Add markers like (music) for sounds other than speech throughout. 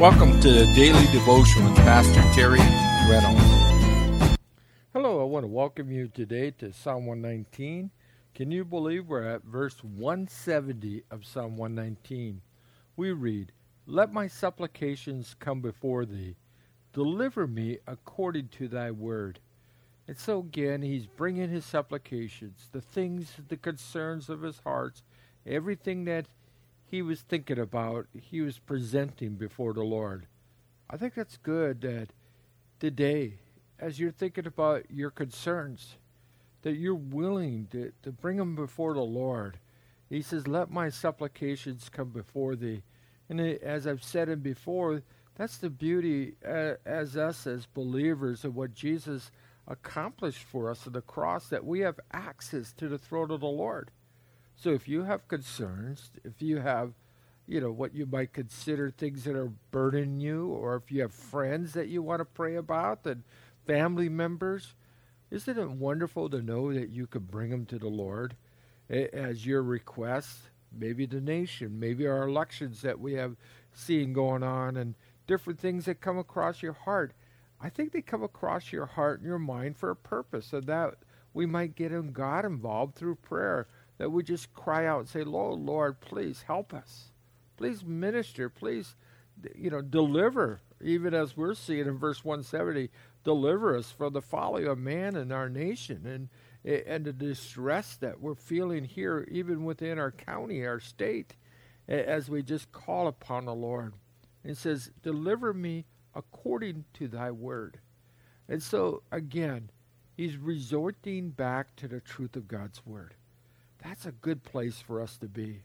Welcome to the Daily Devotion with Pastor Terry Reynolds. Hello, I want to welcome you today to Psalm 119. Can you believe we're at verse 170 of Psalm 119? We read, Let my supplications come before thee. Deliver me according to thy word. And so again, he's bringing his supplications, the things, the concerns of his heart, everything that he was thinking about, he was presenting before the Lord. I think that's good that today, as you're thinking about your concerns, that you're willing to, to bring them before the Lord. He says, Let my supplications come before thee. And it, as I've said it before, that's the beauty uh, as us as believers of what Jesus accomplished for us at the cross, that we have access to the throne of the Lord. So if you have concerns, if you have, you know, what you might consider things that are burdening you, or if you have friends that you want to pray about, and family members, isn't it wonderful to know that you could bring them to the Lord as your request? Maybe the nation, maybe our elections that we have seen going on, and different things that come across your heart. I think they come across your heart and your mind for a purpose, and that we might get in God involved through prayer that we just cry out and say, Lord, Lord, please help us. Please minister. Please, you know, deliver. Even as we're seeing in verse 170, deliver us from the folly of man and our nation and and the distress that we're feeling here, even within our county, our state, as we just call upon the Lord. And says, Deliver me according to thy word. And so, again, he's resorting back to the truth of God's word. That's a good place for us to be.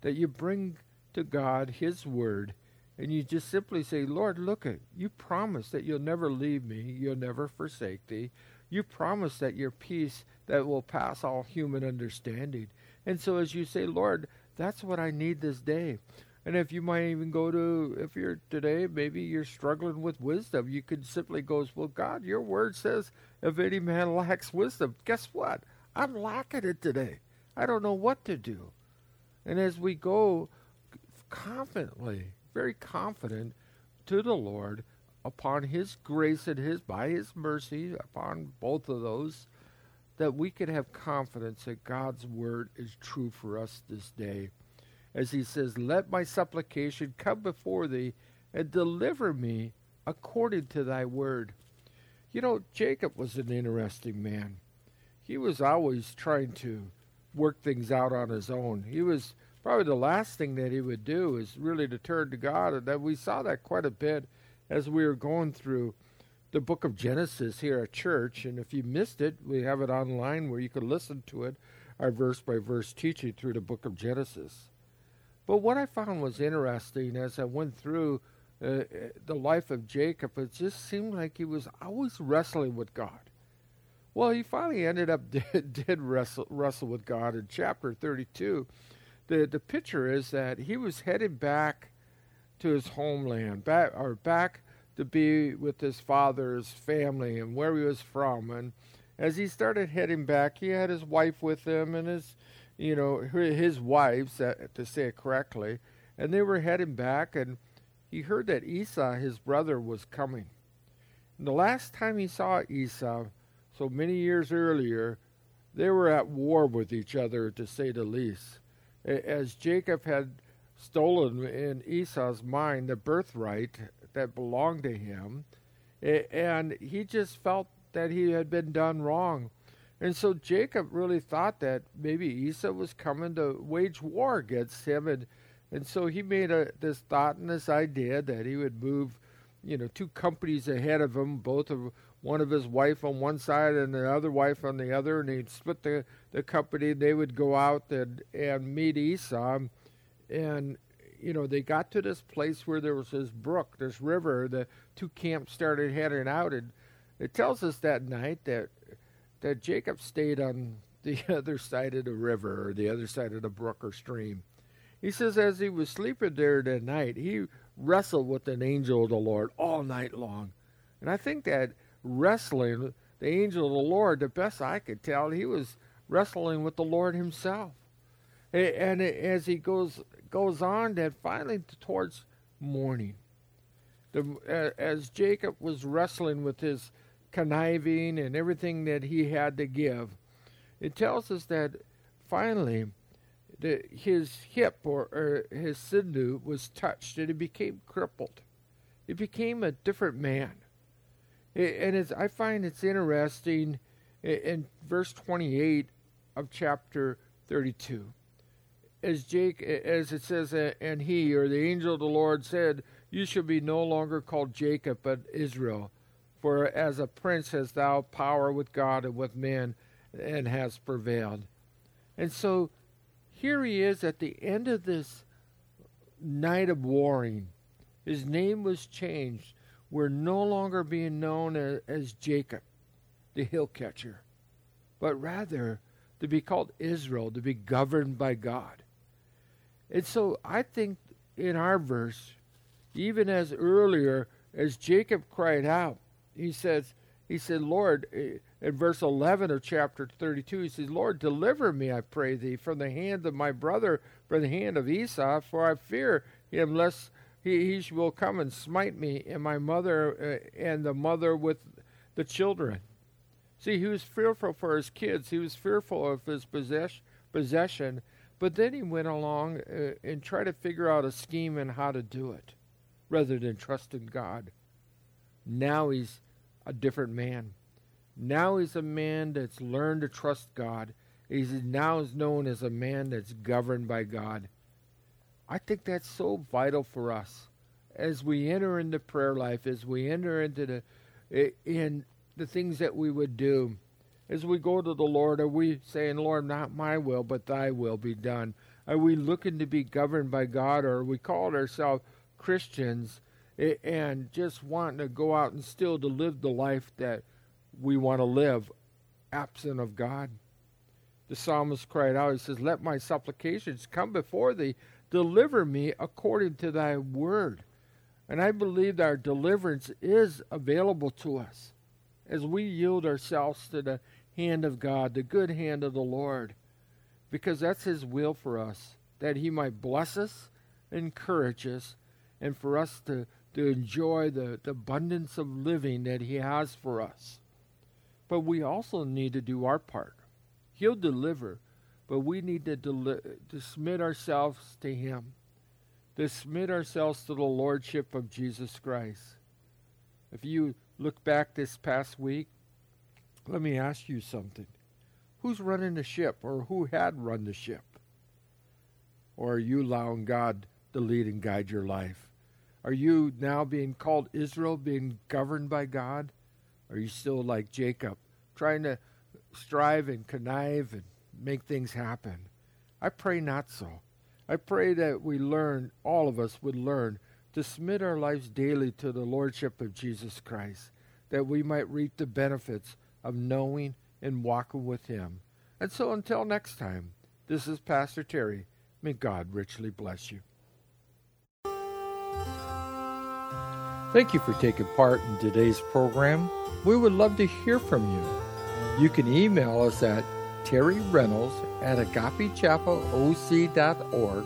That you bring to God His Word and you just simply say, Lord, look at you promise that you'll never leave me, you'll never forsake thee. You promise that your peace that will pass all human understanding. And so as you say, Lord, that's what I need this day. And if you might even go to, if you're today, maybe you're struggling with wisdom, you could simply go, Well, God, your word says, if any man lacks wisdom, guess what? I'm lacking it today. I don't know what to do. And as we go confidently, very confident to the Lord upon His grace and His, by His mercy, upon both of those, that we can have confidence that God's word is true for us this day. As He says, Let my supplication come before thee and deliver me according to thy word. You know, Jacob was an interesting man. He was always trying to work things out on his own. He was probably the last thing that he would do is really to turn to God, and that we saw that quite a bit as we were going through the book of Genesis here at church. And if you missed it, we have it online where you can listen to it, our verse by verse teaching through the book of Genesis. But what I found was interesting as I went through uh, the life of Jacob, it just seemed like he was always wrestling with God. Well, he finally ended up (laughs) did, did wrestle, wrestle with God in chapter 32. The the picture is that he was headed back to his homeland, back or back to be with his father's family and where he was from. And as he started heading back, he had his wife with him and his, you know, his wives, uh, to say it correctly, and they were heading back. And he heard that Esau, his brother, was coming. And the last time he saw Esau so many years earlier, they were at war with each other, to say the least. As Jacob had stolen in Esau's mind the birthright that belonged to him, and he just felt that he had been done wrong. And so Jacob really thought that maybe Esau was coming to wage war against him, and and so he made a, this thought and this idea that he would move, you know, two companies ahead of him, both of one of his wife on one side and the other wife on the other, and he'd split the, the company. They would go out and, and meet Esau. And, you know, they got to this place where there was this brook, this river. The two camps started heading out. And it tells us that night that, that Jacob stayed on (laughs) the other side of the river or the other side of the brook or stream. He says, as he was sleeping there that night, he wrestled with an angel of the Lord all night long. And I think that wrestling the angel of the Lord. The best I could tell, he was wrestling with the Lord himself. And as he goes goes on, that finally towards morning, The, as Jacob was wrestling with his conniving and everything that he had to give, it tells us that finally the, his hip or, or his sinew was touched and he became crippled. He became a different man. And it's, I find it's interesting in verse 28 of chapter 32. As Jake, as it says, and he or the angel of the Lord said, "You shall be no longer called Jacob, but Israel, for as a prince hast thou power with God and with men, and has prevailed." And so, here he is at the end of this night of warring. His name was changed. We're no longer being known as, as Jacob, the hill catcher, but rather to be called Israel, to be governed by God. And so I think in our verse, even as earlier as Jacob cried out, he says, he said, Lord, eh, in verse 11 of chapter 32, he says, Lord, deliver me, I pray thee, from the hand of my brother, from the hand of Esau, for I fear him lest he, he will come and smite me and my mother uh, and the mother with the children. See, he was fearful for his kids. He was fearful of his possess- possession. But then he went along uh, and tried to figure out a scheme and how to do it rather than trust in God. Now he's a different man. Now he's a man that's learned to trust God. He's now known as a man that's governed by God. I think that's so vital for us as we enter into prayer life, as we enter into the in the things that we would do as we go to the Lord? Are we saying, Lord, not my will, but thy will be done? Are we looking to be governed by God, or are we called ourselves Christians and just wanting to go out and still to live the life that we want to live absent of God? The psalmist cried out, he says, Let my supplications come before thee, deliver me according to thy word. And I believe that our deliverance is available to us as we yield ourselves to the hand of God, the good hand of the Lord, because that's His will for us, that He might bless us, encourage us, and for us to, to enjoy the, the abundance of living that He has for us. But we also need to do our part. He'll deliver, but we need to, deli- to submit ourselves to Him, to submit ourselves to the Lordship of Jesus Christ. If you look back this past week, let me ask you something. Who's running the ship, or who had run the ship? Or are you allowing God to lead and guide your life? Are you now being called Israel, being governed by God? Are you still like Jacob, trying to strive and connive and make things happen? I pray not so. I pray that we learn, all of us would learn, to submit our lives daily to the Lordship of Jesus Christ, that we might reap the benefits of knowing and walking with Him. And so until next time, this is Pastor Terry. May God richly bless you. Thank you for taking part in today's program. We would love to hear from you. You can email us at Terry Reynolds at agapechapelOC.org.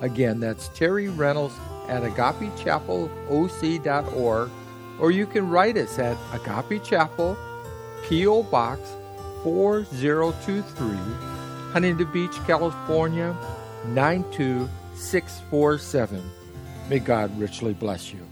Again, that's Terry Reynolds at agapechapelOC.org, or you can write us at Agape Chapel, P.O. Box 4023, Huntington Beach, California 92647. May God richly bless you.